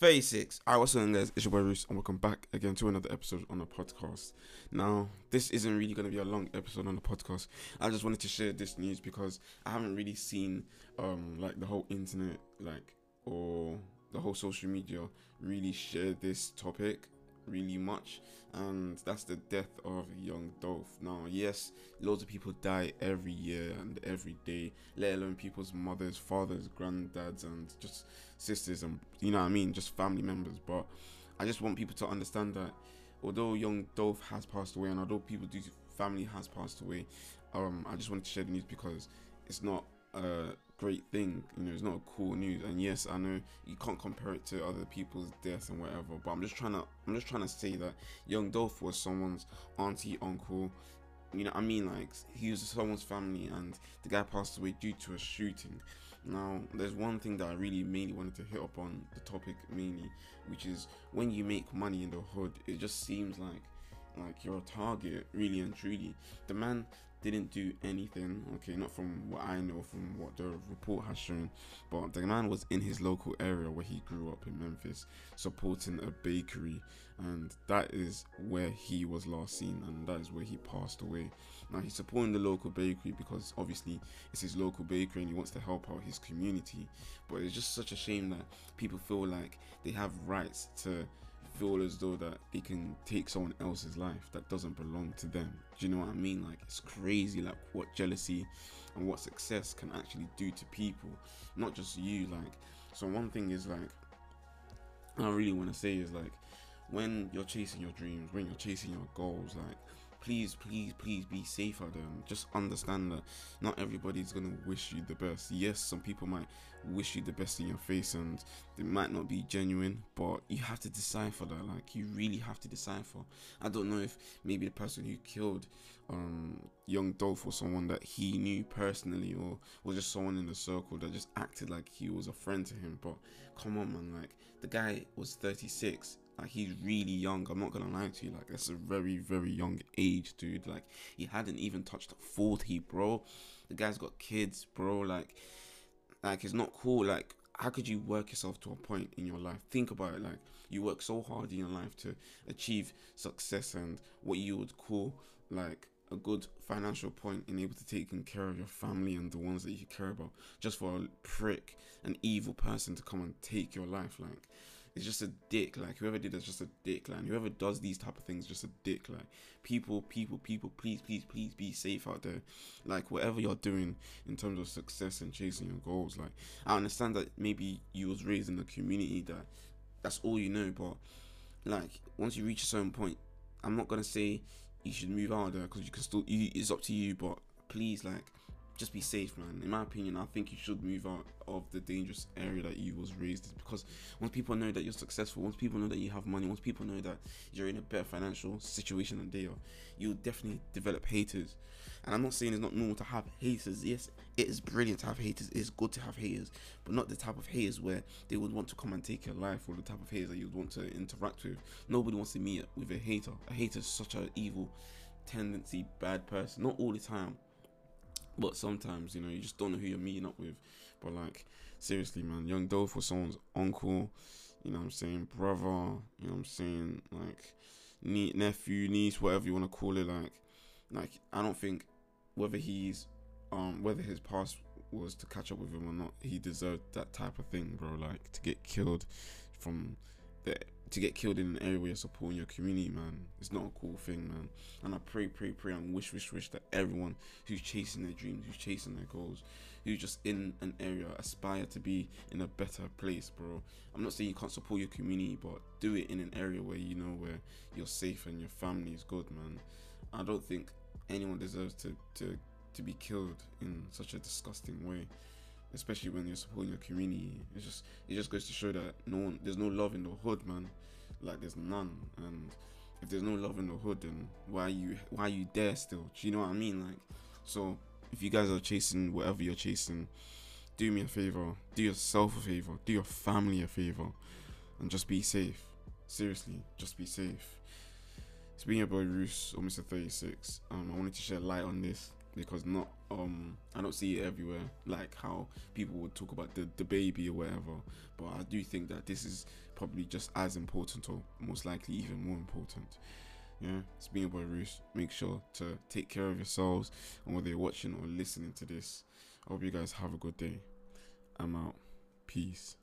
36. I was saying guys, it's your boy Roos, and welcome back again to another episode on the podcast. Now, this isn't really going to be a long episode on the podcast. I just wanted to share this news because I haven't really seen, um, like the whole internet, like, or the whole social media really share this topic really much, and that's the death of young Dolph. Now, yes, loads of people die every year and every day, let alone people's mothers, fathers, granddads, and just sisters, and you know what I mean, just family members. But I just want people to understand that although young Dolph has passed away, and although people do family has passed away, um, I just wanted to share the news because it's not uh great thing. You know, it's not a cool news. And yes, I know you can't compare it to other people's deaths and whatever. But I'm just trying to, I'm just trying to say that young Dolph was someone's auntie, uncle. You know, I mean, like he was someone's family, and the guy passed away due to a shooting. Now, there's one thing that I really mainly wanted to hit up on the topic mainly, which is when you make money in the hood, it just seems like like you're a target, really and truly. The man didn't do anything. Okay, not from what I know, from what the report has shown, but the man was in his local area where he grew up in Memphis, supporting a bakery, and that is where he was last seen, and that is where he passed away. Now he's supporting the local bakery because obviously it's his local bakery and he wants to help out his community. But it's just such a shame that people feel like they have rights to feel as though that they can take someone else's life that doesn't belong to them. Do you know what I mean? Like it's crazy like what jealousy and what success can actually do to people, not just you. Like so one thing is like I really want to say is like when you're chasing your dreams, when you're chasing your goals, like please, please, please be safe out there. Just understand that not everybody's gonna wish you the best. Yes, some people might wish you the best in your face, and they might not be genuine, but you have to decipher that. Like you really have to decipher. I don't know if maybe the person who killed um, young Dolph was someone that he knew personally, or was just someone in the circle that just acted like he was a friend to him. But come on, man, like the guy was 36 like he's really young. I'm not gonna lie to you. Like that's a very very young age, dude. Like he hadn't even touched 40, bro. The guy's got kids, bro. Like like it's not cool. Like how could you work yourself to a point in your life? Think about it. Like you work so hard in your life to achieve success and what you would call like a good financial point in able to taking care of your family and the ones that you care about just for a prick an evil person to come and take your life like is just a dick. Like whoever did that's just a dick. Like whoever does these type of things, just a dick. Like people, people, people, please, please, please be safe out there. Like whatever you're doing in terms of success and chasing your goals. Like I understand that maybe you was raised in a community that that's all you know, but like once you reach a certain point, I'm not gonna say you should move out there because you can still. You, it's up to you, but please like just be safe, man. In my opinion, I think you should move out of the dangerous area that you was raised in because once people know that you're successful, once people know that you have money, once people know that you're in a better financial situation than they are, you'll definitely develop haters. And I'm not saying it's not normal to have haters. Yes, it is brilliant to have haters. It's good to have haters, but not the type of haters where they would want to come and take your life or the type of haters that you would want to interact with. Nobody wants to meet with a hater. A hater is such an evil tendency, bad person. Not all the time but sometimes, you know, you just don't know who you're meeting up with. But like, seriously, man, Young Dolph was someone's uncle, you know what I'm saying, brother, you know what I'm saying, like nie- nephew, niece, whatever you want to call it, like like I don't think whether he's um whether his past was to catch up with him or not, he deserved that type of thing, bro. Like to get killed from the to get killed in an area where you're supporting your community, man, it's not a cool thing, man. And I pray, pray, pray, and wish, wish, wish that everyone who's chasing their dreams, who's chasing their goals, who's just in an area aspire to be in a better place, bro. I'm not saying you can't support your community, but do it in an area where you know where you're safe and your family is good, man. I don't think anyone deserves to to to be killed in such a disgusting way especially when you're supporting your community. It's just it just goes to show that no one there's no love in the hood, man. Like there's none. And if there's no love in the hood, then why are you why are you there still? Do you know what I mean? Like so if you guys are chasing whatever you're chasing, do me a favor, do yourself a favor, do your family a favor, and just be safe. Seriously, just be safe. It's been your boy Roos or Mr. 36. Um, I wanted to shed light on this because not um I don't see it everywhere like how people would talk about the the baby or whatever. But I do think that this is probably just as important or most likely even more important. Yeah, it's been your boy Roos. Make sure to take care of yourselves and whether you're watching or listening to this. I hope you guys have a good day. I'm out. Peace.